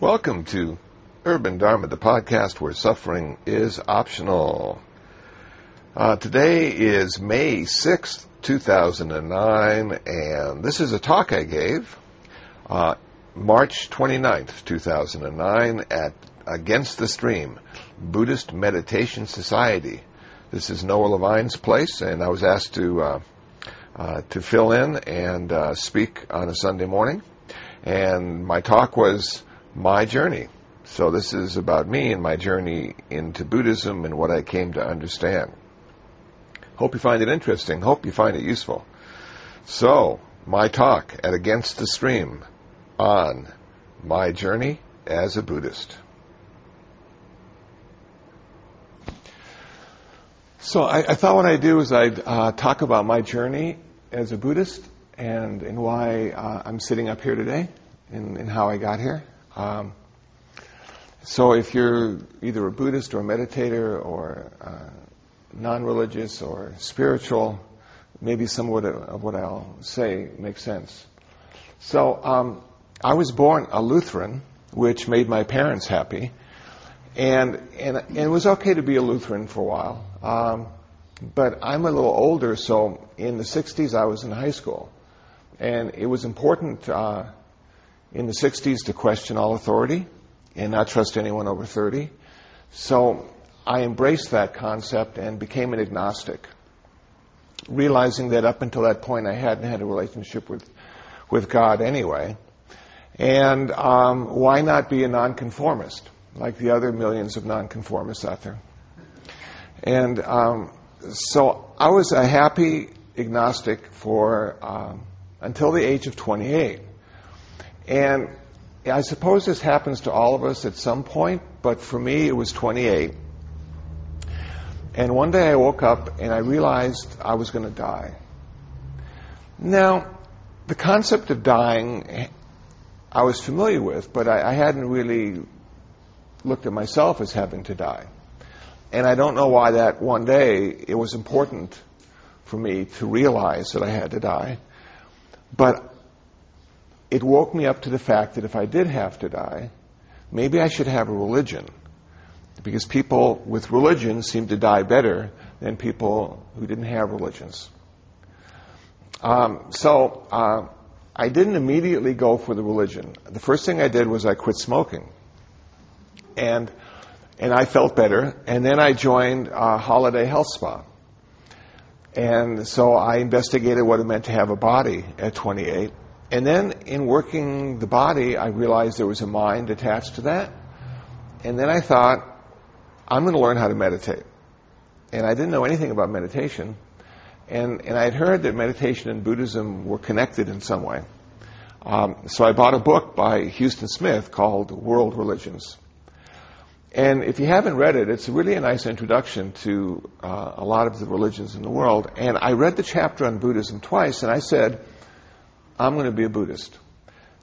Welcome to Urban Dharma, the podcast where suffering is optional. Uh, today is May 6th, 2009, and this is a talk I gave uh, March 29th, 2009 at Against the Stream, Buddhist Meditation Society. This is Noah Levine's place, and I was asked to uh, uh, to fill in and uh, speak on a Sunday morning. And my talk was my journey. So this is about me and my journey into Buddhism and what I came to understand. Hope you find it interesting. Hope you find it useful. So, my talk at Against the Stream on my journey as a Buddhist. So I, I thought what I'd do is I'd uh, talk about my journey as a Buddhist and, and why uh, I'm sitting up here today and, and how I got here. Um, so if you're either a Buddhist or a meditator or uh, non-religious or spiritual, maybe some of what I'll say makes sense. So um, I was born a Lutheran, which made my parents happy, and, and, and it was okay to be a Lutheran for a while. Um, but I'm a little older, so in the 60s I was in high school, and it was important uh, in the 60s to question all authority and not trust anyone over 30. So I embraced that concept and became an agnostic, realizing that up until that point I hadn't had a relationship with, with God anyway. And um, why not be a nonconformist, like the other millions of nonconformists out there? And um, so I was a happy agnostic for um, until the age of 28. And I suppose this happens to all of us at some point, but for me it was 28. And one day I woke up and I realized I was going to die. Now, the concept of dying I was familiar with, but I, I hadn't really looked at myself as having to die. And I don't know why that one day it was important for me to realize that I had to die. But it woke me up to the fact that if I did have to die, maybe I should have a religion. Because people with religion seem to die better than people who didn't have religions. Um, so uh, I didn't immediately go for the religion. The first thing I did was I quit smoking. And, and I felt better. And then I joined Holiday Health Spa. And so I investigated what it meant to have a body at 28 and then in working the body, I realized there was a mind attached to that. And then I thought, I'm going to learn how to meditate. And I didn't know anything about meditation. And, and I had heard that meditation and Buddhism were connected in some way. Um, so I bought a book by Huston Smith called World Religions. And if you haven't read it, it's really a nice introduction to uh, a lot of the religions in the world. And I read the chapter on Buddhism twice, and I said, I'm going to be a Buddhist.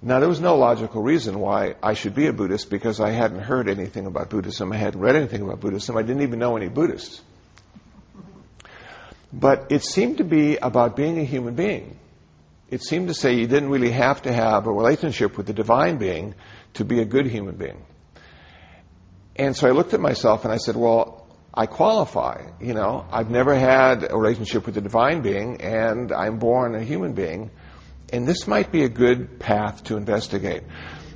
Now, there was no logical reason why I should be a Buddhist because I hadn't heard anything about Buddhism. I hadn't read anything about Buddhism. I didn't even know any Buddhists. But it seemed to be about being a human being. It seemed to say you didn't really have to have a relationship with the divine being to be a good human being. And so I looked at myself and I said, well, I qualify. You know, I've never had a relationship with the divine being and I'm born a human being and this might be a good path to investigate.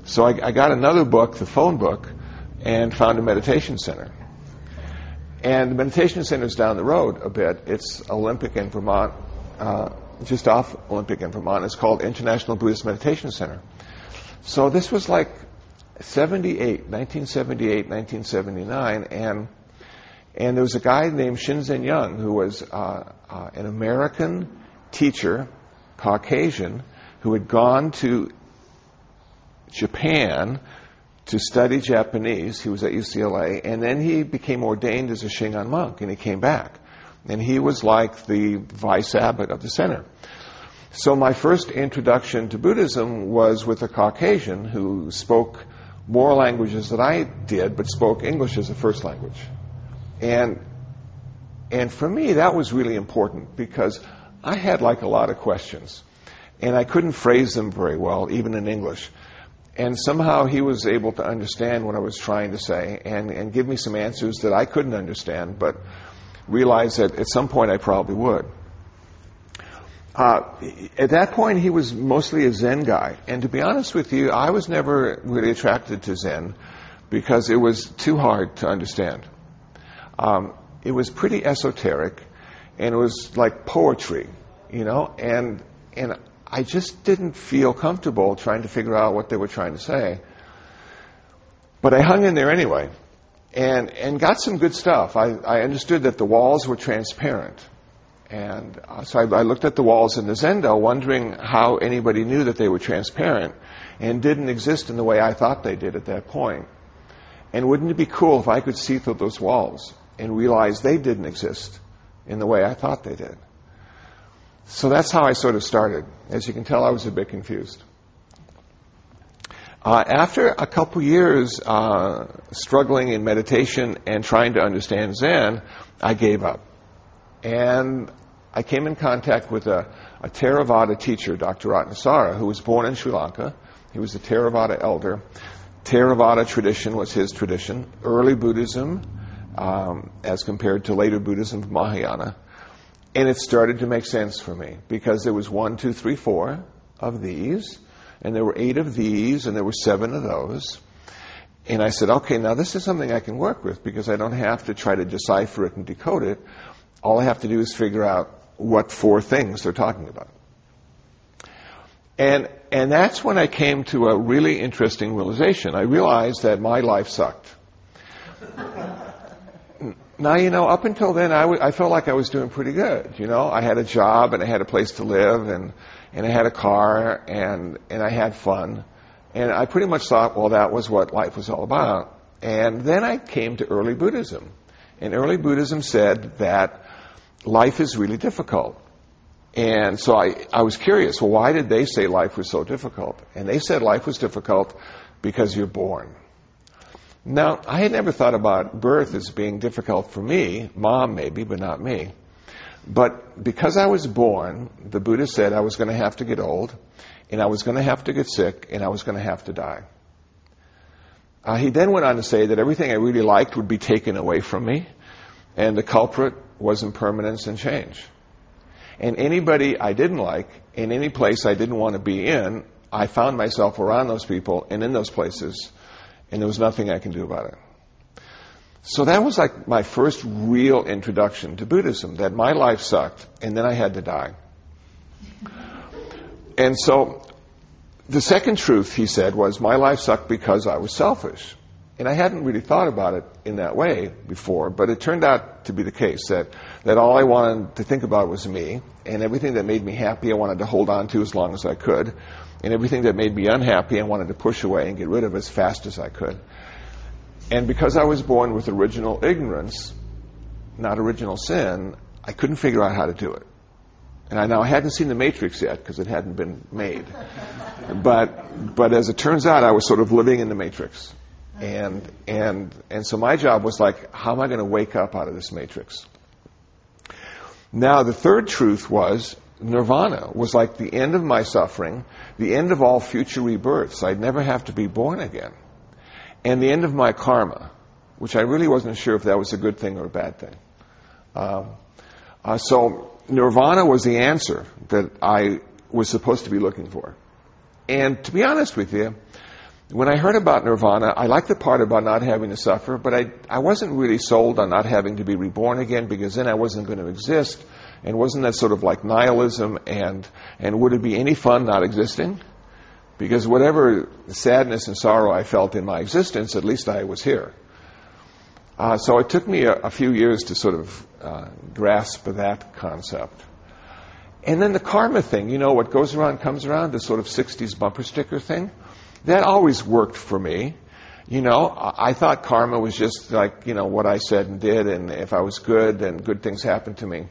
So I, I got another book, the phone book, and found a meditation center. And the meditation center is down the road a bit. It's Olympic in Vermont, uh, just off Olympic in Vermont. It's called International Buddhist Meditation Center. So this was like 78, 1978, 1979, and and there was a guy named Shinzen Young who was uh, uh, an American teacher Caucasian who had gone to Japan to study Japanese. He was at UCLA, and then he became ordained as a Shingon monk, and he came back. And he was like the vice abbot of the center. So my first introduction to Buddhism was with a Caucasian who spoke more languages than I did, but spoke English as a first language. And and for me, that was really important because I had like a lot of questions, and I couldn't phrase them very well, even in English. And somehow he was able to understand what I was trying to say and, and give me some answers that I couldn't understand, but realized that at some point I probably would. Uh, at that point, he was mostly a Zen guy. And to be honest with you, I was never really attracted to Zen because it was too hard to understand. Um, it was pretty esoteric, and it was like poetry, you know, and and I just didn't feel comfortable trying to figure out what they were trying to say. But I hung in there anyway, and and got some good stuff. I, I understood that the walls were transparent, and uh, so I, I looked at the walls in the Zendo, wondering how anybody knew that they were transparent and didn't exist in the way I thought they did at that point. And wouldn't it be cool if I could see through those walls and realize they didn't exist in the way I thought they did? So that's how I sort of started. As you can tell, I was a bit confused. Uh, after a couple years uh, struggling in meditation and trying to understand Zen, I gave up. And I came in contact with a, a Theravada teacher, Dr. Ratnasara, who was born in Sri Lanka. He was a Theravada elder. Theravada tradition was his tradition. Early Buddhism, um, as compared to later Buddhism Mahayana. And it started to make sense for me because there was one, two, three, four of these, and there were eight of these, and there were seven of those. And I said, okay, now this is something I can work with because I don't have to try to decipher it and decode it. All I have to do is figure out what four things they're talking about. And, and that's when I came to a really interesting realization. I realized that my life sucked. Now, you know, up until then, I, w- I felt like I was doing pretty good. You know, I had a job and I had a place to live and, and I had a car and, and I had fun. And I pretty much thought, well, that was what life was all about. And then I came to early Buddhism. And early Buddhism said that life is really difficult. And so I, I was curious, well, why did they say life was so difficult? And they said life was difficult because you're born. Now, I had never thought about birth as being difficult for me, mom maybe, but not me. But because I was born, the Buddha said I was going to have to get old, and I was going to have to get sick, and I was going to have to die. Uh, he then went on to say that everything I really liked would be taken away from me, and the culprit was impermanence and change. And anybody I didn't like, in any place I didn't want to be in, I found myself around those people and in those places, and there was nothing I can do about it. So that was like my first real introduction to Buddhism, that my life sucked, and then I had to die. And so the second truth, he said, was my life sucked because I was selfish. And I hadn't really thought about it in that way before, but it turned out to be the case that, that all I wanted to think about was me, and everything that made me happy I wanted to hold on to as long as I could, and everything that made me unhappy I wanted to push away and get rid of as fast as I could. And because I was born with original ignorance, not original sin, I couldn't figure out how to do it. And I now hadn't seen the Matrix yet because it hadn't been made. but, but as it turns out, I was sort of living in the Matrix. And, and, and so my job was like, how am I going to wake up out of this matrix? Now, the third truth was nirvana was like the end of my suffering, the end of all future rebirths. I'd never have to be born again. And the end of my karma, which I really wasn't sure if that was a good thing or a bad thing. Um, uh, so nirvana was the answer that I was supposed to be looking for. And to be honest with you, when I heard about nirvana, I liked the part about not having to suffer, but I, I wasn't really sold on not having to be reborn again because then I wasn't going to exist. And wasn't that sort of like nihilism and, and would it be any fun not existing? Because whatever sadness and sorrow I felt in my existence, at least I was here. Uh, so it took me a, a, few years to sort of uh, grasp that concept. And then the karma thing, you know, what goes around comes around, the sort of 60s bumper sticker thing that always worked for me. You know, I thought karma was just like, you know, what I said and did, and if I was good, then good things happened to me.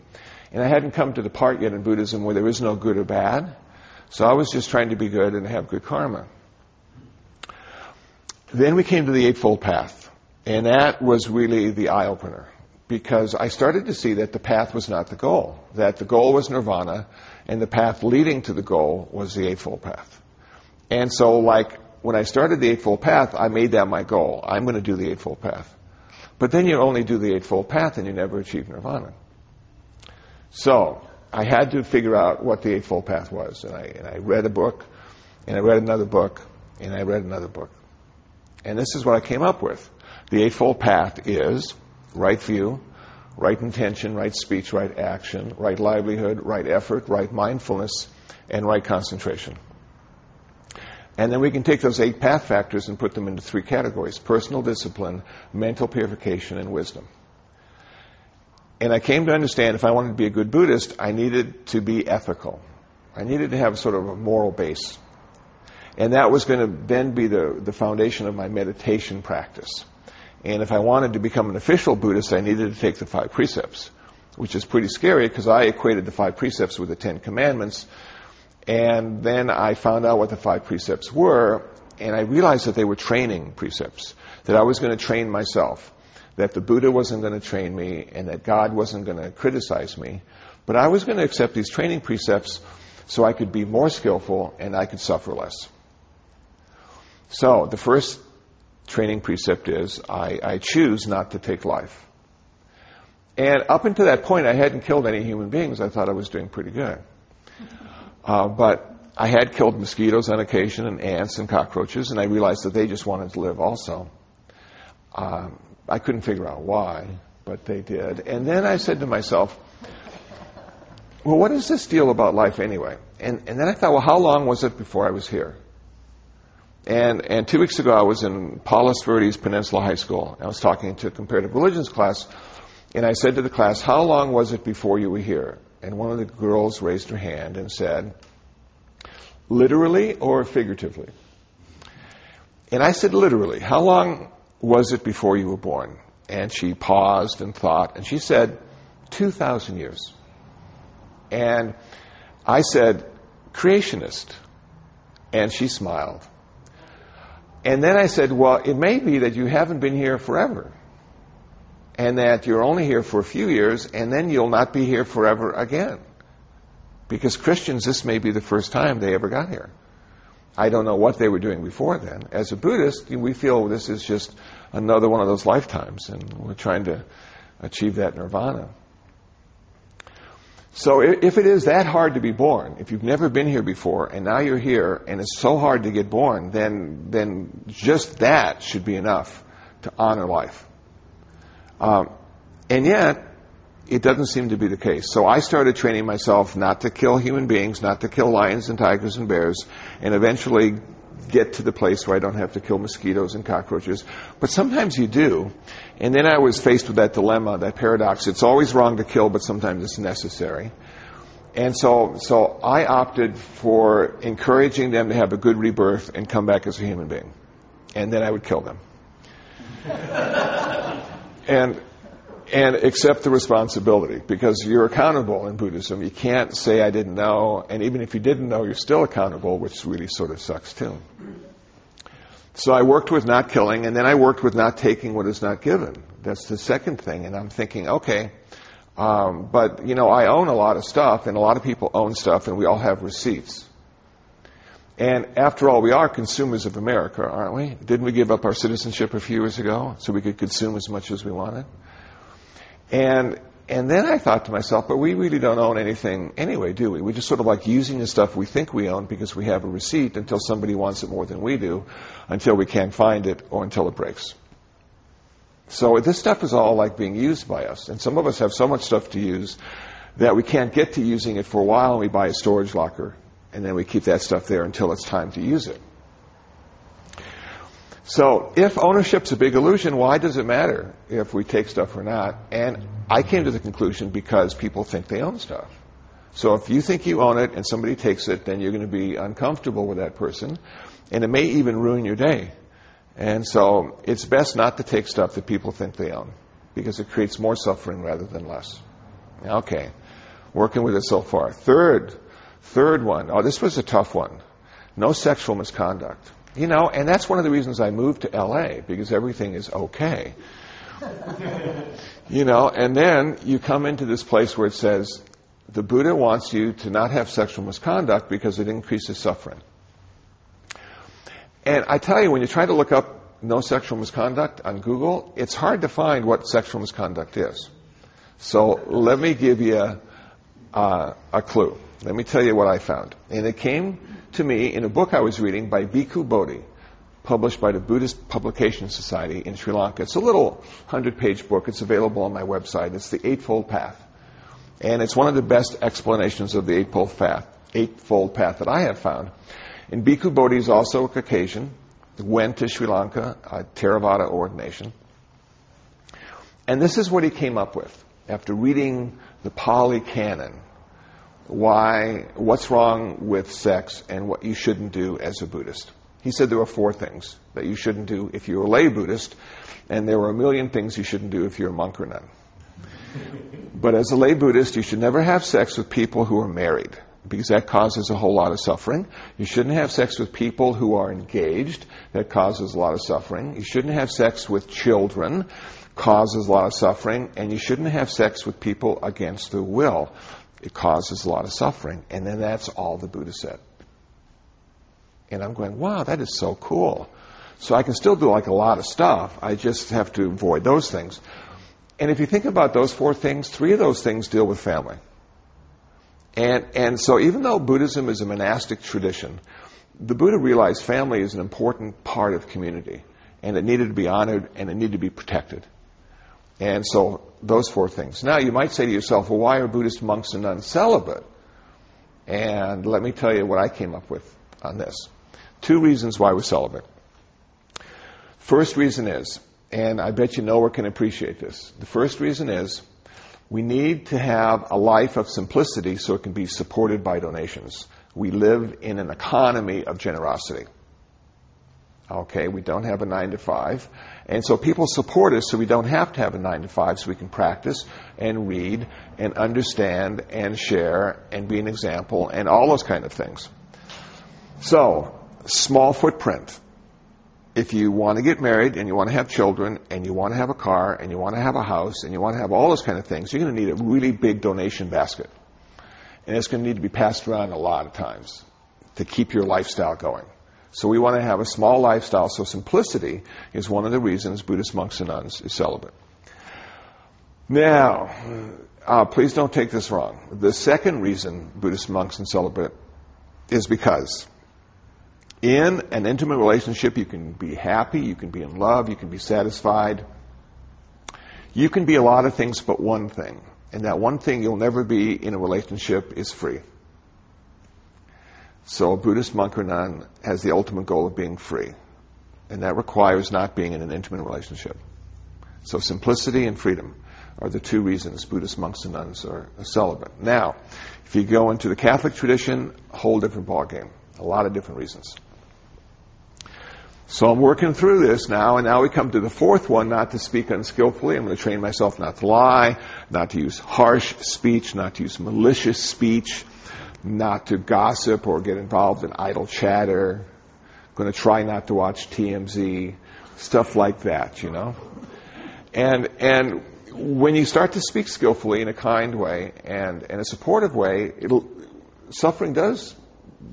And I hadn't come to the part yet in Buddhism where there is no good or bad. So I was just trying to be good and have good karma. Then we came to the Eightfold Path. And that was really the eye opener. Because I started to see that the path was not the goal. That the goal was nirvana, and the path leading to the goal was the Eightfold Path. And so, like, when I started the Eightfold Path, I made that my goal. I'm going to do the Eightfold Path. But then you only do the Eightfold Path and you never achieve nirvana. So I had to figure out what the Eightfold Path was. And I, and I read a book, and I read another book, and I read another book. And this is what I came up with. The Eightfold Path is right view, right intention, right speech, right action, right livelihood, right effort, right mindfulness, and right concentration. And then we can take those eight path factors and put them into three categories personal discipline, mental purification, and wisdom. And I came to understand if I wanted to be a good Buddhist, I needed to be ethical. I needed to have sort of a moral base. And that was going to then be the, the foundation of my meditation practice. And if I wanted to become an official Buddhist, I needed to take the five precepts, which is pretty scary because I equated the five precepts with the Ten Commandments. And then I found out what the five precepts were, and I realized that they were training precepts, that I was going to train myself, that the Buddha wasn't going to train me, and that God wasn't going to criticize me. But I was going to accept these training precepts so I could be more skillful and I could suffer less. So the first training precept is I, I choose not to take life. And up until that point, I hadn't killed any human beings. I thought I was doing pretty good. Uh, but I had killed mosquitoes on occasion and ants and cockroaches, and I realized that they just wanted to live also. Um, I couldn't figure out why, but they did. And then I said to myself, well, what is this deal about life anyway? And, and then I thought, well, how long was it before I was here? And, and two weeks ago, I was in Palos Verdes Peninsula High School. I was talking to a comparative religions class, and I said to the class, how long was it before you were here? And one of the girls raised her hand and said, literally or figuratively? And I said, literally. How long was it before you were born? And she paused and thought, and she said, 2,000 years. And I said, creationist. And she smiled. And then I said, well, it may be that you haven't been here forever and that you're only here for a few years, and then you'll not be here forever again. Because Christians, this may be the first time they ever got here. I don't know what they were doing before then. As a Buddhist, we feel this is just another one of those lifetimes, and we're trying to achieve that nirvana. So if it is that hard to be born, if you've never been here before and now you're here and it's so hard to get born, then, then just that should be enough to honor life. Um, and yet, it doesn't seem to be the case. So I started training myself not to kill human beings, not to kill lions and tigers and bears, and eventually get to the place where I don't have to kill mosquitoes and cockroaches. But sometimes you do. And then I was faced with that dilemma, that paradox. It's always wrong to kill, but sometimes it's necessary. And so, so I opted for encouraging them to have a good rebirth and come back as a human being. And then I would kill them. and and accept the responsibility because you're accountable in Buddhism. You can't say I didn't know, and even if you didn't know, you're still accountable, which really sort of sucks too. So I worked with not killing, and then I worked with not taking what is not given. That's the second thing, and I'm thinking, okay, um, but you know, I own a lot of stuff, and a lot of people own stuff, and we all have receipts. And after all, we are consumers of America, aren't we? Didn't we give up our citizenship a few years ago so we could consume as much as we wanted? And and then I thought to myself, but we really don't own anything anyway, do we? We're just sort of like using the stuff we think we own because we have a receipt until somebody wants it more than we do, until we can't find it or until it breaks. So this stuff is all like being used by us. And some of us have so much stuff to use that we can't get to using it for a while and we buy a storage locker and then we keep that stuff there until it's time to use it. So if ownership's a big illusion, why does it matter if we take stuff or not? And I came to the conclusion because people think they own stuff. So if you think you own it and somebody takes it, then you're going to be uncomfortable with that person, and it may even ruin your day. And so it's best not to take stuff that people think they own because it creates more suffering rather than less. Okay, working with it so far. Third, third one. Oh, this was a tough one. No sexual misconduct. You know, and that's one of the reasons I moved to LA because everything is okay. you know, and then you come into this place where it says the Buddha wants you to not have sexual misconduct because it increases suffering. And I tell you, when you try to look up no sexual misconduct on Google, it's hard to find what sexual misconduct is. So let me give you uh, a clue. Let me tell you what I found. And it came to me in a book I was reading by Bhikkhu Bodhi, published by the Buddhist Publication Society in Sri Lanka. It's a little hundred page book. It's available on my website. It's the Eightfold Path. And it's one of the best explanations of the Eightfold Path, Eightfold Path that I have found. And Bhikkhu Bodhi is also a Caucasian, went to Sri Lanka, a Theravada ordination. And this is what he came up with after reading the Pali Canon why, what's wrong with sex and what you shouldn't do as a Buddhist. He said there were four things that you shouldn't do if you're a lay Buddhist, and there were a million things you shouldn't do if you're a monk or nun. But as a lay Buddhist, you should never have sex with people who are married, because that causes a whole lot of suffering. You shouldn't have sex with people who are engaged, that causes a lot of suffering. You shouldn't have sex with children, causes a lot of suffering. And you shouldn't have sex with people against their will it causes a lot of suffering. And then that's all the Buddha said. And I'm going, wow, that is so cool. So I can still do like a lot of stuff. I just have to avoid those things. And if you think about those four things, three of those things deal with family. And, and so even though Buddhism is a monastic tradition, the Buddha realized family is an important part of community. And it needed to be honored and it needed to be protected. And so those four things. Now you might say to yourself, well, why are Buddhist monks and nuns celibate? And let me tell you what I came up with on this. Two reasons why we're celibate. First reason is, and I bet you Noah can appreciate this. The first reason is we need to have a life of simplicity so it can be supported by donations. We live in an economy of generosity. Okay, we don't have a nine to five. And so people support us so we don't have to have a nine to five so we can practice and read and understand and share and be an example and all those kind of things. So, small footprint. If you want to get married and you want to have children and you want to have a car and you want to have a house and you want to have all those kind of things, you're going to need a really big donation basket. And it's going to need to be passed around a lot of times to keep your lifestyle going. So we want to have a small lifestyle. So simplicity is one of the reasons Buddhist monks and nuns is celibate. Now, uh, please don't take this wrong. The second reason Buddhist monks and celibate is because in an intimate relationship, you can be happy, you can be in love, you can be satisfied. You can be a lot of things but one thing. And that one thing you'll never be in a relationship is free. So a Buddhist monk or nun has the ultimate goal of being free. And that requires not being in an intimate relationship. So simplicity and freedom are the two reasons Buddhist monks and nuns are celibate. Now, if you go into the Catholic tradition, a whole different ballgame. A lot of different reasons. So I'm working through this now, and now we come to the fourth one, not to speak unskillfully. I'm going to train myself not to lie, not to use harsh speech, not to use malicious speech, not to gossip or get involved in idle chatter. Going to try not to watch TMZ, stuff like that, you know. And and when you start to speak skillfully in a kind way and in a supportive way, suffering does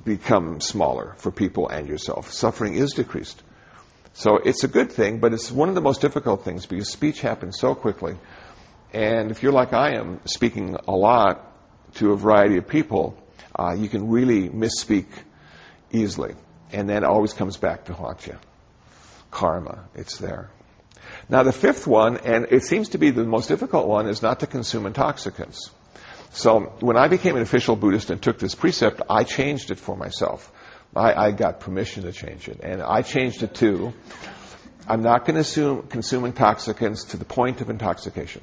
become smaller for people and yourself. Suffering is decreased. So it's a good thing, but it's one of the most difficult things because speech happens so quickly. And if you're like I am, speaking a lot to a variety of people, uh, you can really misspeak easily. And then it always comes back to haunt you. Karma, it's there. Now the fifth one, and it seems to be the most difficult one, is not to consume intoxicants. So when I became an official Buddhist and took this precept, I changed it for myself. I, I got permission to change it. And I changed it to, I'm not going to consume intoxicants to the point of intoxication.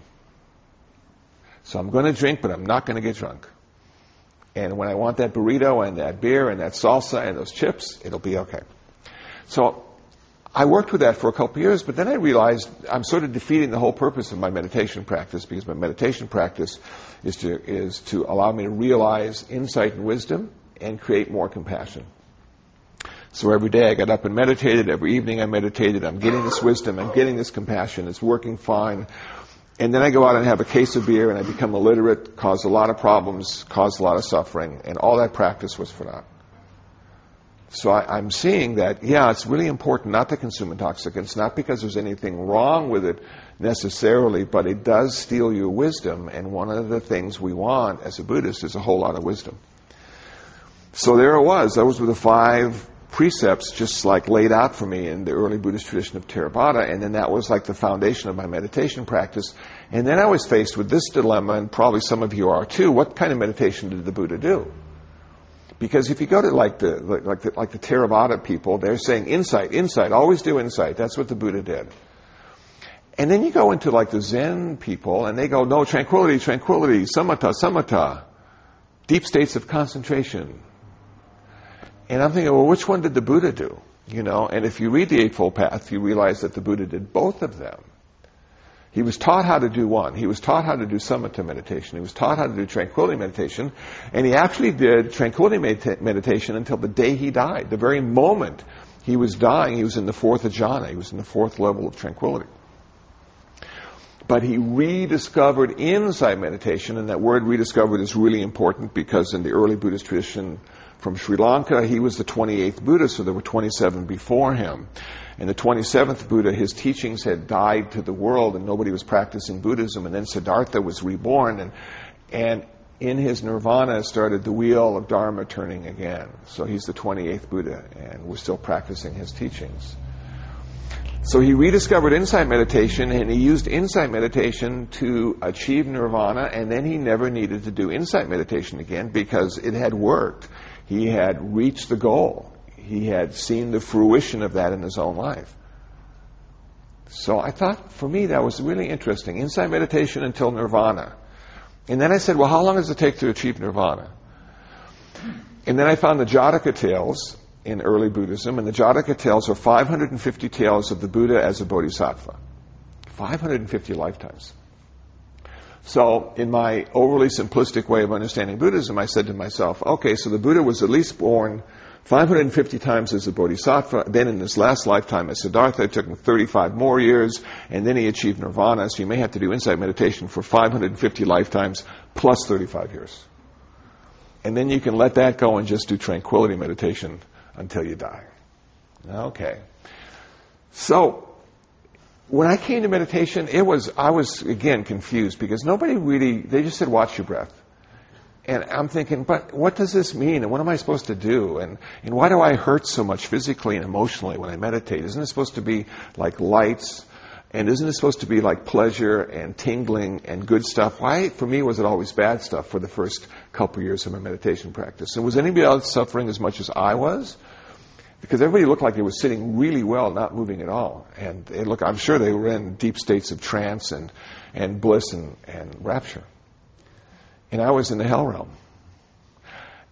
So I'm going to drink, but I'm not going to get drunk. And when I want that burrito and that beer and that salsa and those chips, it'll be okay. So I worked with that for a couple years, but then I realized I'm sort of defeating the whole purpose of my meditation practice because my meditation practice is to, is to allow me to realize insight and wisdom and create more compassion. So every day I got up and meditated. Every evening I meditated. I'm getting this wisdom. I'm getting this compassion. It's working fine. And then I go out and have a case of beer and I become illiterate, cause a lot of problems, cause a lot of suffering, and all that practice was for naught. So I, am seeing that, yeah, it's really important not to consume intoxicants, not because there's anything wrong with it necessarily, but it does steal your wisdom, and one of the things we want as a Buddhist is a whole lot of wisdom. So there it was. Those were the five precepts just like laid out for me in the early Buddhist tradition of Theravada, and then that was like the foundation of my meditation practice. And then I was faced with this dilemma, and probably some of you are too. What kind of meditation did the Buddha do? Because if you go to like the like the, like the Theravada people, they're saying insight, insight, always do insight. That's what the Buddha did. And then you go into like the Zen people, and they go, no, tranquility, tranquility, samatha, samatha, deep states of concentration. And I'm thinking, well, which one did the Buddha do? You know, and if you read the Eightfold Path, you realize that the Buddha did both of them. He was taught how to do one. He was taught how to do samatha meditation. He was taught how to do tranquility meditation. And he actually did tranquility meditation until the day he died. The very moment he was dying, he was in the fourth jhana. He was in the fourth level of tranquility. But he rediscovered insight meditation, and that word rediscovered is really important because in the early Buddhist tradition from Sri Lanka, he was the 28th Buddha, so there were 27 before him. And the 27th Buddha, his teachings had died to the world and nobody was practicing Buddhism. And then Siddhartha was reborn and, and in his nirvana started the wheel of Dharma turning again. So he's the 28th Buddha and we're still practicing his teachings. So he rediscovered insight meditation and he used insight meditation to achieve nirvana and then he never needed to do insight meditation again because it had worked. He had reached the goal he had seen the fruition of that in his own life. So I thought for me that was really interesting. Insight meditation until nirvana. And then I said, well, how long does it take to achieve nirvana? And then I found the Jataka tales in early Buddhism, and the Jataka tales are 550 tales of the Buddha as a bodhisattva. 550 lifetimes. So, in my overly simplistic way of understanding Buddhism, I said to myself, okay, so the Buddha was at least born 550 times as a bodhisattva. Then in his last lifetime as Siddhartha, it took him 35 more years, and then he achieved nirvana. So you may have to do insight meditation for 550 lifetimes plus 35 years. And then you can let that go and just do tranquility meditation until you die. Okay. So, when I came to meditation, it was, I was again confused because nobody really, they just said watch your breath. And I'm thinking, but what does this mean? And what am I supposed to do? And, and why do I hurt so much physically and emotionally when I meditate? Isn't it supposed to be like lights? And isn't it supposed to be like pleasure and tingling and good stuff? Why, for me, was it always bad stuff for the first couple years of my meditation practice? And was anybody else suffering as much as I was? Because everybody looked like they were sitting really well, not moving at all. And they look, I'm sure they were in deep states of trance and, and bliss and, and rapture and I was in the hell realm.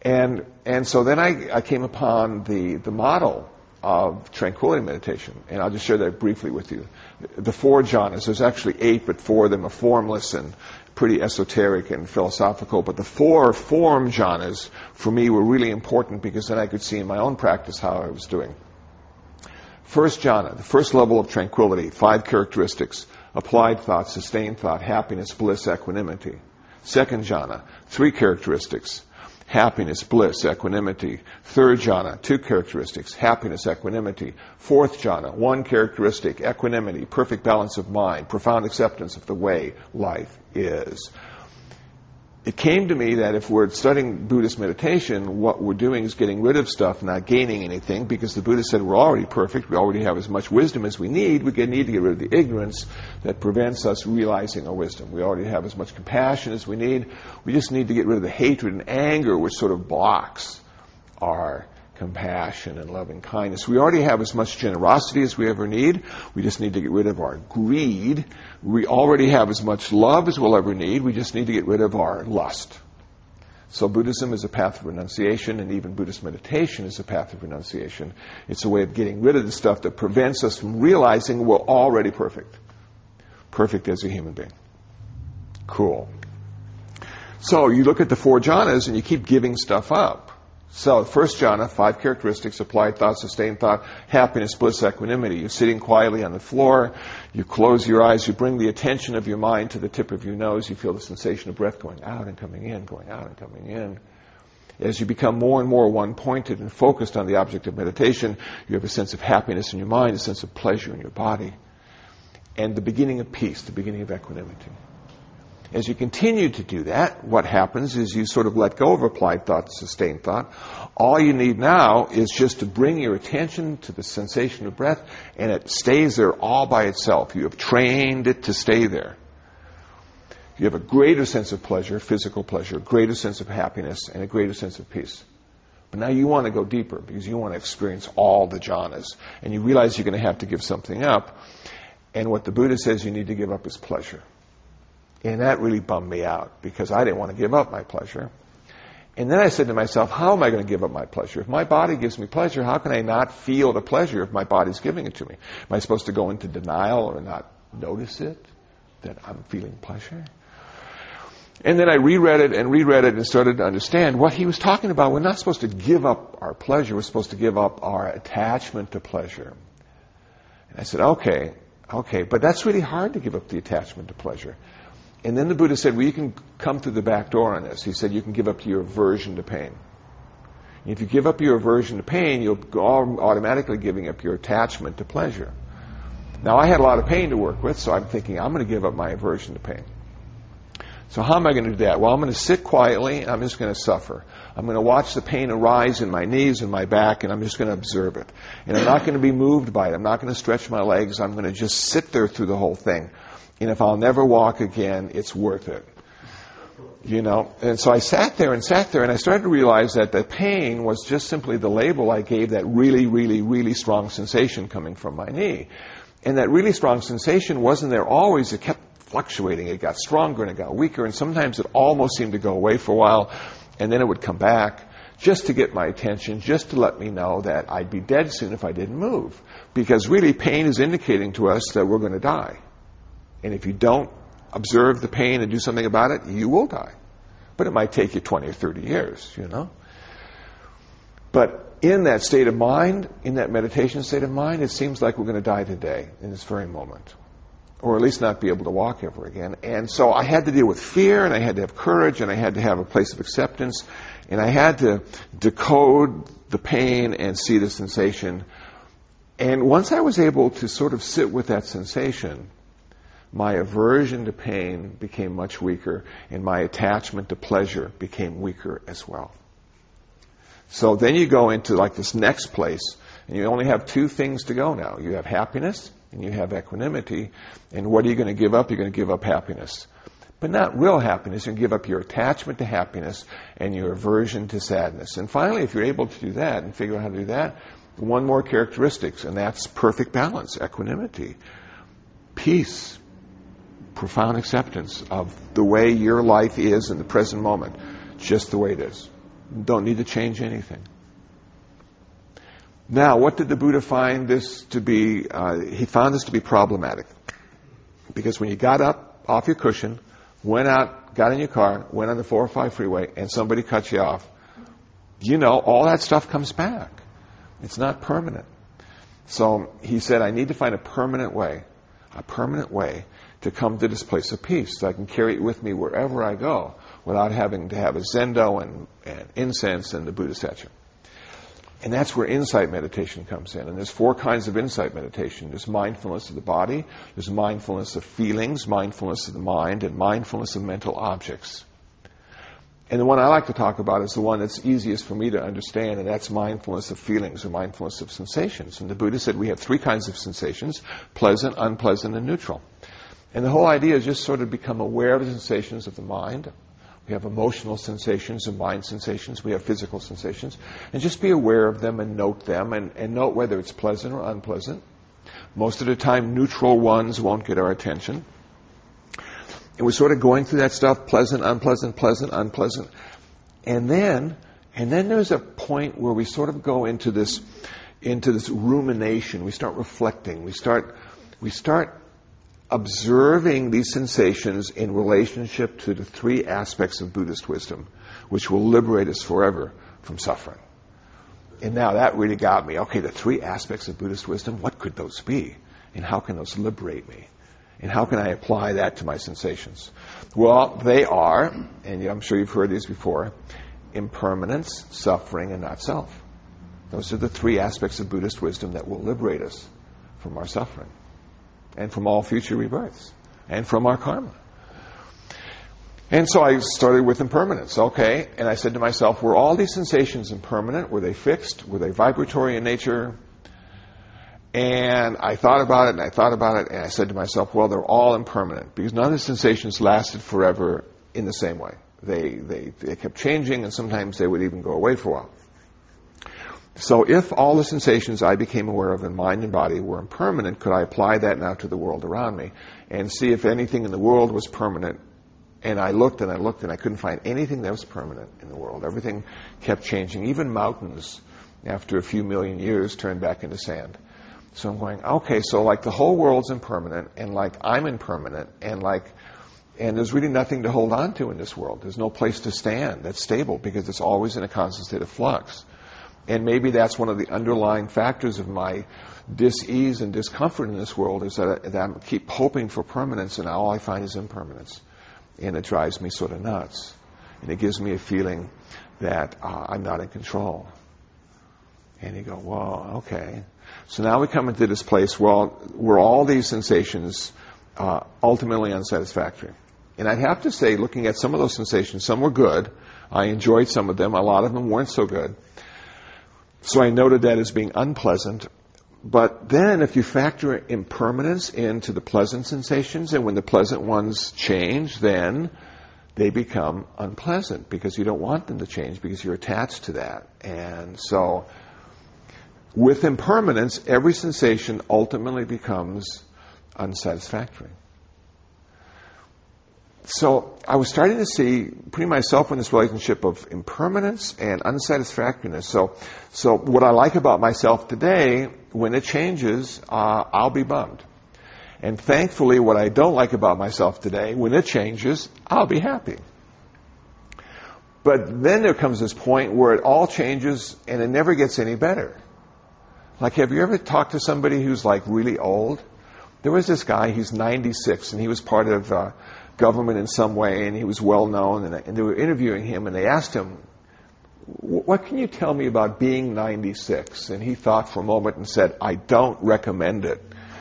And, and so then I, I came upon the, the model of tranquility meditation, and I'll just share that briefly with you. The four jhanas, there's actually eight, but four of them are formless and pretty esoteric and philosophical, but the four form jhanas for me were really important because then I could see in my own practice how I was doing. First jhana, the first level of tranquility, five characteristics, applied thought, sustained thought, happiness, bliss, equanimity. Second jhana, three characteristics. Happiness, bliss, equanimity. Third jhana, two characteristics. Happiness, equanimity. Fourth jhana, one characteristic. Equanimity, perfect balance of mind, profound acceptance of the way life is it came to me that if we're studying Buddhist meditation, what we're doing is getting rid of stuff, not gaining anything, because the Buddha said we're already perfect, we already have as much wisdom as we need, we need to get rid of the ignorance that prevents us realizing our wisdom. We already have as much compassion as we need, we just need to get rid of the hatred and anger which sort of blocks our compassion and loving kindness. We already have as much generosity as we ever need. We just need to get rid of our greed. We already have as much love as we'll ever need. We just need to get rid of our lust. So Buddhism is a path of renunciation, and even Buddhist meditation is a path of renunciation. It's a way of getting rid of the stuff that prevents us from realizing we're already perfect. Perfect as a human being. Cool. So you look at the four jhanas and you keep giving stuff up. So, first jhana, five characteristics, applied thought, sustained thought, happiness, bliss, equanimity. You're sitting quietly on the floor, you close your eyes, you bring the attention of your mind to the tip of your nose, you feel the sensation of breath going out and coming in, going out and coming in. As you become more and more one pointed and focused on the object of meditation, you have a sense of happiness in your mind, a sense of pleasure in your body, and the beginning of peace, the beginning of equanimity. As you continue to do that, what happens is you sort of let go of applied thought, sustained thought. All you need now is just to bring your attention to the sensation of breath, and it stays there all by itself. You have trained it to stay there. You have a greater sense of pleasure, physical pleasure, a greater sense of happiness, and a greater sense of peace. But now you want to go deeper because you want to experience all the jhanas. And you realize you're going to have to give something up. And what the Buddha says you need to give up is pleasure. And that really bummed me out because I didn't want to give up my pleasure. And then I said to myself, how am I going to give up my pleasure? If my body gives me pleasure, how can I not feel the pleasure if my body's giving it to me? Am I supposed to go into denial or not notice it that I'm feeling pleasure? And then I reread it and reread it and started to understand what he was talking about. We're not supposed to give up our pleasure. We're supposed to give up our attachment to pleasure. And I said, okay, okay, but that's really hard to give up the attachment to pleasure. And then the Buddha said, well, you can come through the back door on this. He said, you can give up your aversion to pain. And if you give up your aversion to pain, you'll go automatically giving up your attachment to pleasure. Now, I had a lot of pain to work with, so I'm thinking, I'm going to give up my aversion to pain. So how am I going to do that? Well, I'm going to sit quietly and I'm just going to suffer. I'm going to watch the pain arise in my knees and my back and I'm just going to observe it. And I'm not going to be moved by it. I'm not going to stretch my legs. I'm going to just sit there through the whole thing. And if I'll never walk again, it's worth it. You know, and so I sat there and sat there and I started to realize that the pain was just simply the label I gave that really, really, really strong sensation coming from my knee. And that really strong sensation wasn't there always. It kept fluctuating. It got stronger and it got weaker and sometimes it almost seemed to go away for a while and then it would come back just to get my attention, just to let me know that I'd be dead soon if I didn't move. Because really pain is indicating to us that we're going to die. And if you don't observe the pain and do something about it, you will die. But it might take you 20 or 30 years, you know? But in that state of mind, in that meditation state of mind, it seems like we're going to die today, in this very moment. Or at least not be able to walk ever again. And so I had to deal with fear, and I had to have courage, and I had to have a place of acceptance, and I had to decode the pain and see the sensation. And once I was able to sort of sit with that sensation, my aversion to pain became much weaker, and my attachment to pleasure became weaker as well. So then you go into like this next place, and you only have two things to go now. You have happiness, and you have equanimity. And what are you going to give up? You're going to give up happiness. But not real happiness. You give up your attachment to happiness and your aversion to sadness. And finally, if you're able to do that and figure out how to do that, one more characteristics, and that's perfect balance, equanimity, peace, profound acceptance of the way your life is in the present moment, just the way it is. Don't need to change anything. Now, what did the Buddha find this to be? Uh, he found this to be problematic. Because when you got up off your cushion, went out, got in your car, went on the 405 freeway, and somebody cut you off, you know, all that stuff comes back. It's not permanent. So he said, I need to find a permanent way, a permanent way to come to this place of peace so I can carry it with me wherever I go without having to have a zendo and, and incense and the Buddha statue. And that's where insight meditation comes in. And there's four kinds of insight meditation. There's mindfulness of the body, there's mindfulness of feelings, mindfulness of the mind, and mindfulness of mental objects. And the one I like to talk about is the one that's easiest for me to understand, and that's mindfulness of feelings or mindfulness of sensations. And the Buddha said we have three kinds of sensations pleasant, unpleasant, and neutral. And the whole idea is just sort of become aware of the sensations of the mind. We have emotional sensations and mind sensations. We have physical sensations. And just be aware of them and note them and, and note whether it's pleasant or unpleasant. Most of the time, neutral ones won't get our attention. And we're sort of going through that stuff, pleasant, unpleasant, pleasant, unpleasant. And then, and then there's a point where we sort of go into this, into this rumination. We start reflecting. We start, we start observing these sensations in relationship to the three aspects of Buddhist wisdom, which will liberate us forever from suffering. And now that really got me. Okay, the three aspects of Buddhist wisdom, what could those be? And how can those liberate me? And how can I apply that to my sensations? Well, they are, and I'm sure you've heard these before, impermanence, suffering, and not self. Those are the three aspects of Buddhist wisdom that will liberate us from our suffering and from all future rebirths and from our karma. And so I started with impermanence, okay? And I said to myself, were all these sensations impermanent? Were they fixed? Were they vibratory in nature? And I thought about it and I thought about it and I said to myself, well, they're all impermanent because none of the sensations lasted forever in the same way. They, they, they kept changing and sometimes they would even go away for a while. So if all the sensations I became aware of in mind and body were impermanent, could I apply that now to the world around me and see if anything in the world was permanent? And I looked and I looked and I couldn't find anything that was permanent in the world. Everything kept changing. Even mountains, after a few million years, turned back into sand. So I'm going, okay, so like the whole world's impermanent, and like I'm impermanent, and like, and there's really nothing to hold on to in this world. There's no place to stand that's stable because it's always in a constant state of flux. And maybe that's one of the underlying factors of my dis-ease and discomfort in this world is that I, that I keep hoping for permanence and all I find is impermanence. And it drives me sort of nuts. And it gives me a feeling that uh, I'm not in control. And you go, well, okay. So now we come into this place well, where all these sensations uh, ultimately unsatisfactory. And I'd have to say, looking at some of those sensations, some were good. I enjoyed some of them. A lot of them weren't so good. So I noted that as being unpleasant. But then if you factor impermanence into the pleasant sensations, and when the pleasant ones change, then they become unpleasant because you don't want them to change because you're attached to that. And so with impermanence, every sensation ultimately becomes unsatisfactory. So I was starting to see, putting myself in this relationship of impermanence and unsatisfactoriness. So, so what I like about myself today, when it changes, uh, I'll be bummed. And thankfully, what I don't like about myself today, when it changes, I'll be happy. But then there comes this point where it all changes and it never gets any better. Like, have you ever talked to somebody who's like really old? There was this guy, he's 96, and he was part of uh, government in some way, and he was well known, and, and they were interviewing him, and they asked him, what can you tell me about being 96? And he thought for a moment and said, I don't recommend it.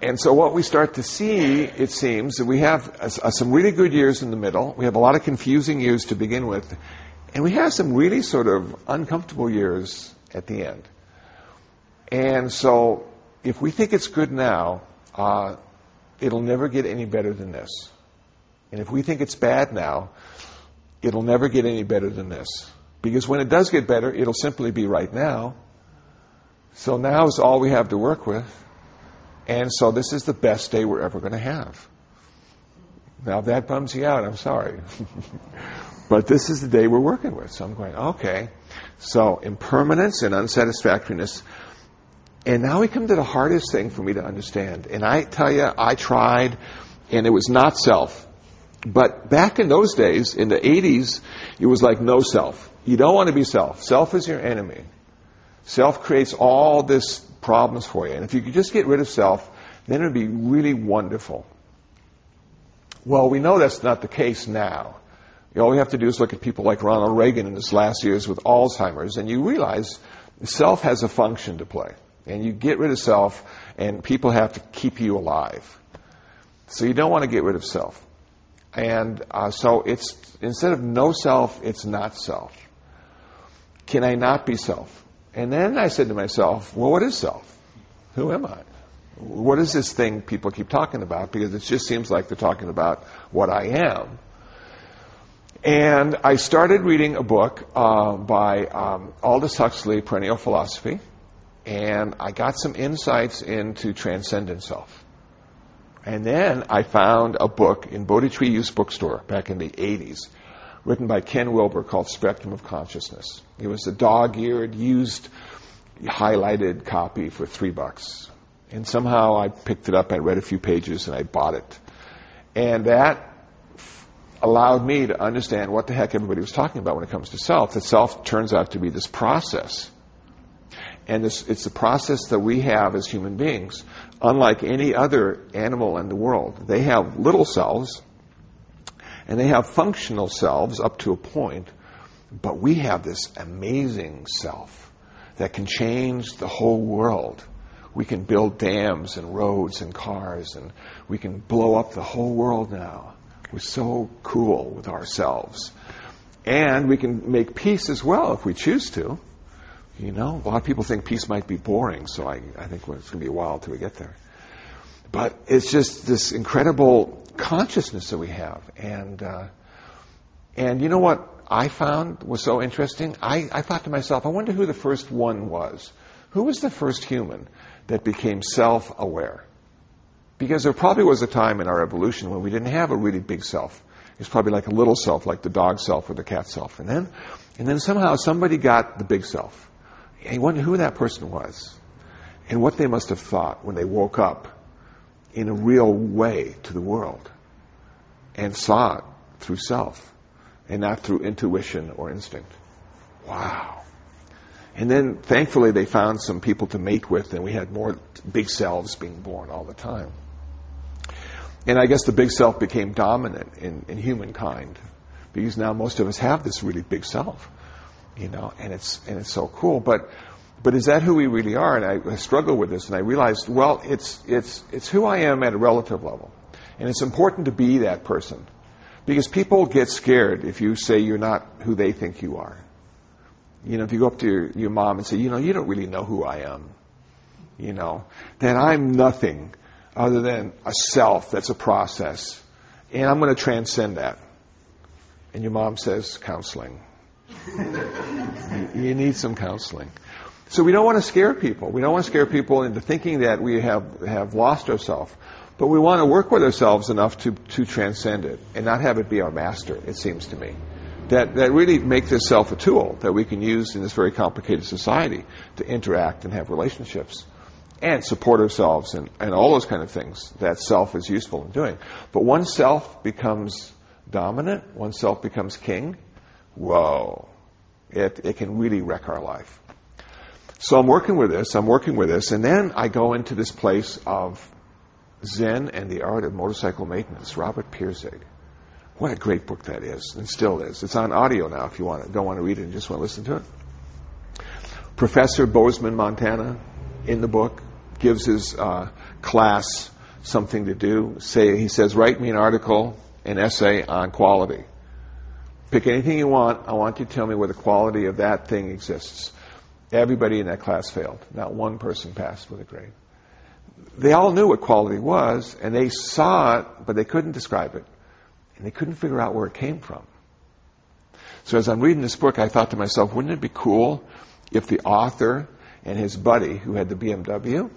and so what we start to see, it seems, that we have uh, some really good years in the middle. We have a lot of confusing years to begin with. And we have some really sort of uncomfortable years at the end. And so, if we think it's good now, uh, it'll never get any better than this. And if we think it's bad now, it'll never get any better than this. Because when it does get better, it'll simply be right now. So now is all we have to work with. And so this is the best day we're ever going to have. Now, if that bums you out, I'm sorry. But this is the day we're working with. So I'm going, okay. So impermanence and unsatisfactoriness. And now we come to the hardest thing for me to understand. And I tell you, I tried, and it was not self. But back in those days, in the 80s, it was like no self. You don't want to be self. Self is your enemy. Self creates all this problems for you. And if you could just get rid of self, then it would be really wonderful. Well, we know that's not the case now. All we have to do is look at people like Ronald Reagan in his last years with Alzheimer's, and you realize self has a function to play. And you get rid of self, and people have to keep you alive. So you don't want to get rid of self. And uh, so it's instead of no self, it's not self. Can I not be self? And then I said to myself, well, what is self? Who am I? What is this thing people keep talking about? Because it just seems like they're talking about what I am. And I started reading a book uh, by um, Aldous Huxley, Perennial Philosophy, and I got some insights into transcendent self. And then I found a book in Bodhi Tree Used Bookstore back in the 80s, written by Ken Wilber called Spectrum of Consciousness. It was a dog-eared, used, highlighted copy for three bucks. And somehow I picked it up, I read a few pages, and I bought it. And that allowed me to understand what the heck everybody was talking about when it comes to self. That self turns out to be this process. And it's the process that we have as human beings. Unlike any other animal in the world, they have little selves, And they have functional selves up to a point, but we have this amazing self that can change the whole world. We can build dams and roads and cars, and we can blow up the whole world now. We're so cool with ourselves. And we can make peace as well if we choose to. You know, a lot of people think peace might be boring, so I, I think it's going to be a while till we get there. But it's just this incredible consciousness that we have. And, uh, and you know what I found was so interesting? I, I thought to myself, I wonder who the first one was. Who was the first human that became self aware? Because there probably was a time in our evolution when we didn't have a really big self. It's probably like a little self, like the dog self or the cat self. And then, and then somehow somebody got the big self. And you wonder who that person was and what they must have thought when they woke up in a real way to the world and saw it through self and not through intuition or instinct. Wow. And then thankfully they found some people to mate with and we had more big selves being born all the time. And I guess the big self became dominant in, in humankind because now most of us have this really big self, you know, and it's, and it's so cool. But but is that who we really are? And I, I struggled with this, and I realized, well, it's, it's, it's who I am at a relative level. And it's important to be that person. Because people get scared if you say you're not who they think you are. You know, if you go up to your, your mom and say, you know, you don't really know who I am, you know, then I'm nothing other than a self that's a process. And I'm going to transcend that. And your mom says, counseling. you, need some counseling. So we don't want to scare people. We don't want to scare people into thinking that we have, have lost ourselves. But we want to work with ourselves enough to, to transcend it and not have it be our master, it seems to me. That, that really make this self a tool that we can use in this very complicated society to interact and have relationships and support ourselves and, and all those kind of things that self is useful in doing. But once self becomes dominant, once self becomes king, whoa, it, it can really wreck our life. So I'm working with this, I'm working with this, and then I go into this place of Zen and the Art of Motorcycle Maintenance, Robert Pirsig. What a great book that is, and still is. It's on audio now if you want to, don't want to read it and just want to listen to it. Professor Bozeman, Montana, in the book, gives his uh, class something to do. Say he says, write me an article, an essay on quality. Pick anything you want. I want you to tell me where the quality of that thing exists. Everybody in that class failed. Not one person passed with a grade. They all knew what quality was, and they saw it, but they couldn't describe it. And they couldn't figure out where it came from. So as I'm reading this book, I thought to myself, wouldn't it be cool if the author and his buddy, who had the BMW,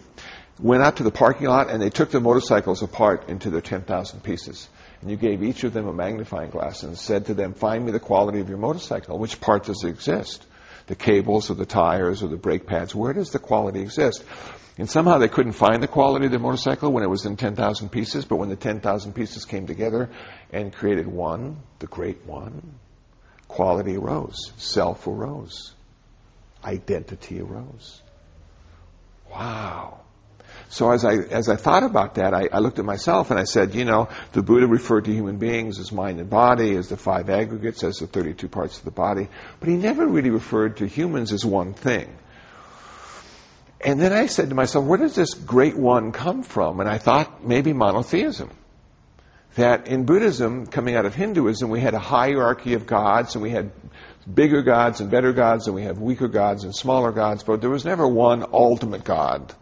went out to the parking lot and they took the motorcycles apart into their 10,000 pieces. And you gave each of them a magnifying glass and said to them, find me the quality of your motorcycle. Which part does it exist? the cables or the tires or the brake pads. Where does the quality exist? And somehow they couldn't find the quality of the motorcycle when it was in 10,000 pieces, but when the 10,000 pieces came together and created one, the great one, quality arose, self arose, identity arose. Wow. So as I, as I thought about that, I, I, looked at myself and I said, you know, the Buddha referred to human beings as mind and body, as the five aggregates, as the 32 parts of the body, but he never really referred to humans as one thing. And then I said to myself, where does this great one come from? And I thought maybe monotheism. That in Buddhism, coming out of Hinduism, we had a hierarchy of gods and we had bigger gods and better gods and we have weaker gods and smaller gods, but there was never one ultimate god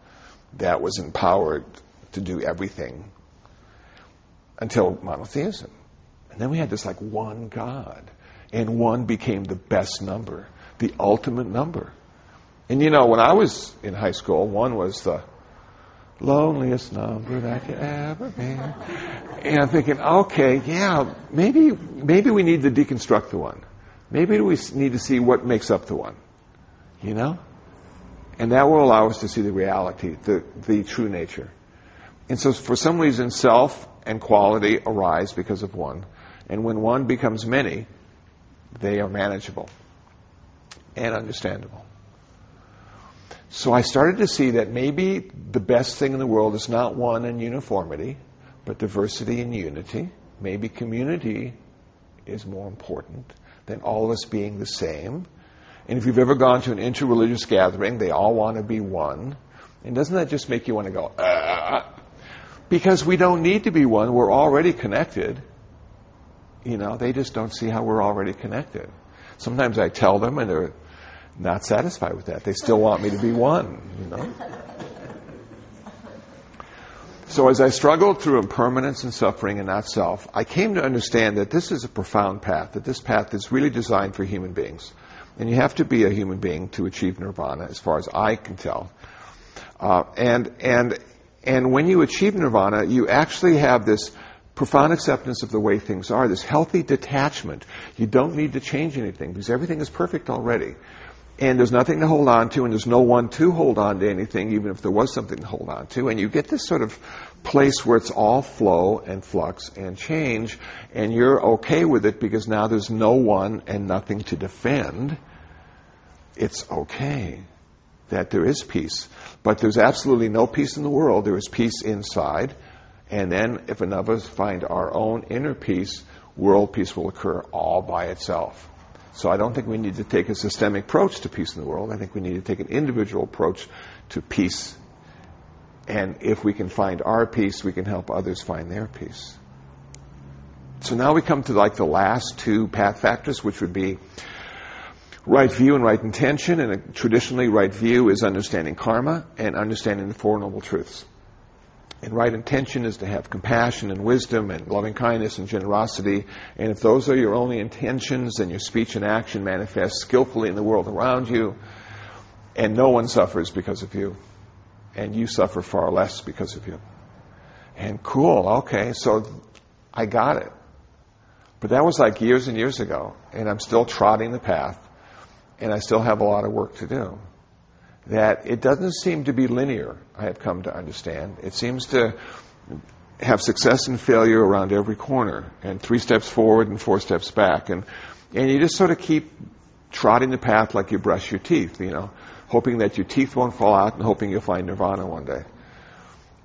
that was empowered to do everything until monotheism. And then we had this like one God. And one became the best number, the ultimate number. And you know, when I was in high school, one was the loneliest number that could ever be. And I'm thinking, okay, yeah, maybe, maybe we need to deconstruct the one. Maybe we need to see what makes up the one. You know? And that will allow us to see the reality, the, the true nature. And so for some reason, self and quality arise because of one. And when one becomes many, they are manageable and understandable. So I started to see that maybe the best thing in the world is not one and uniformity, but diversity and unity. Maybe community is more important than all of us being the same. And if you've ever gone to an interreligious gathering, they all want to be one. And doesn't that just make you want to go, ah? Because we don't need to be one. We're already connected. You know, they just don't see how we're already connected. Sometimes I tell them and they're not satisfied with that. They still want me to be one, you know. So as I struggled through impermanence and suffering and not self, I came to understand that this is a profound path, that this path is really designed for human beings. And you have to be a human being to achieve nirvana, as far as I can tell. Uh, and, and, and when you achieve nirvana, you actually have this profound acceptance of the way things are, this healthy detachment. You don't need to change anything because everything is perfect already. And there's nothing to hold on to, and there's no one to hold on to anything, even if there was something to hold on to. And you get this sort of place where it's all flow and flux and change, and you're okay with it because now there's no one and nothing to defend. It's okay that there is peace. But there's absolutely no peace in the world. There is peace inside. And then if enough of us find our own inner peace, world peace will occur all by itself. So I don't think we need to take a systemic approach to peace in the world. I think we need to take an individual approach to peace. And if we can find our peace, we can help others find their peace. So now we come to like the last two path factors, which would be right view and right intention. And traditionally, right view is understanding karma and understanding the Four Noble Truths. And right intention is to have compassion and wisdom and loving kindness and generosity. And if those are your only intentions, then your speech and action manifest skillfully in the world around you. And no one suffers because of you. And you suffer far less because of you. And cool, okay, so I got it. But that was like years and years ago. And I'm still trotting the path. And I still have a lot of work to do that it doesn't seem to be linear, I have come to understand. It seems to have success and failure around every corner, and three steps forward and four steps back. And, and you just sort of keep trotting the path like you brush your teeth, you know, hoping that your teeth won't fall out and hoping you'll find nirvana one day.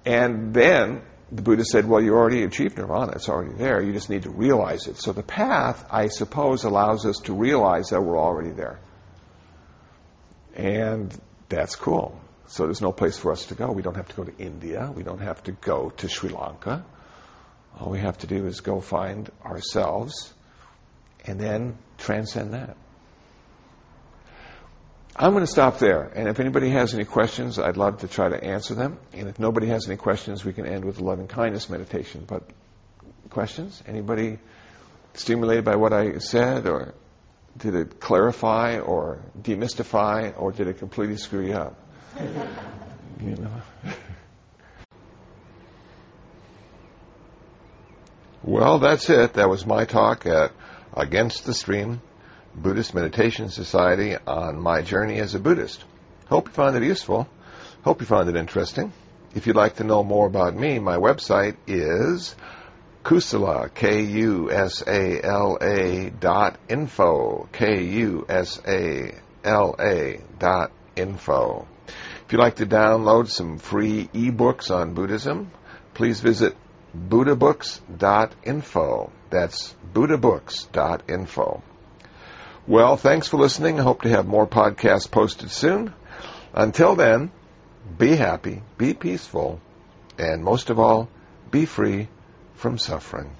And then the Buddha said, well, you already achieved nirvana. It's already there. You just need to realize it. So the path, I suppose, allows us to realize that we're already there. And that's cool. So there's no place for us to go. We don't have to go to India. We don't have to go to Sri Lanka. All we have to do is go find ourselves and then transcend that. I'm going to stop there. And if anybody has any questions, I'd love to try to answer them. And if nobody has any questions, we can end with the loving kindness meditation. But questions? Anybody stimulated by what I said or did it clarify or demystify or did it completely screw you up? you know. well, that's it. That was my talk at Against the Stream Buddhist Meditation Society on my journey as a Buddhist. Hope you found it useful. Hope you found it interesting. If you'd like to know more about me, my website is Kusala, K-U-S-A-L-A dot info, K-U-S-A-L-A dot info. If you'd like to download some free ebooks on Buddhism, please visit buddhabooks.info. That's buddhabooks.info. Well, thanks for listening. I hope to have more podcasts posted soon. Until then, be happy, be peaceful, and most of all, be free from suffering.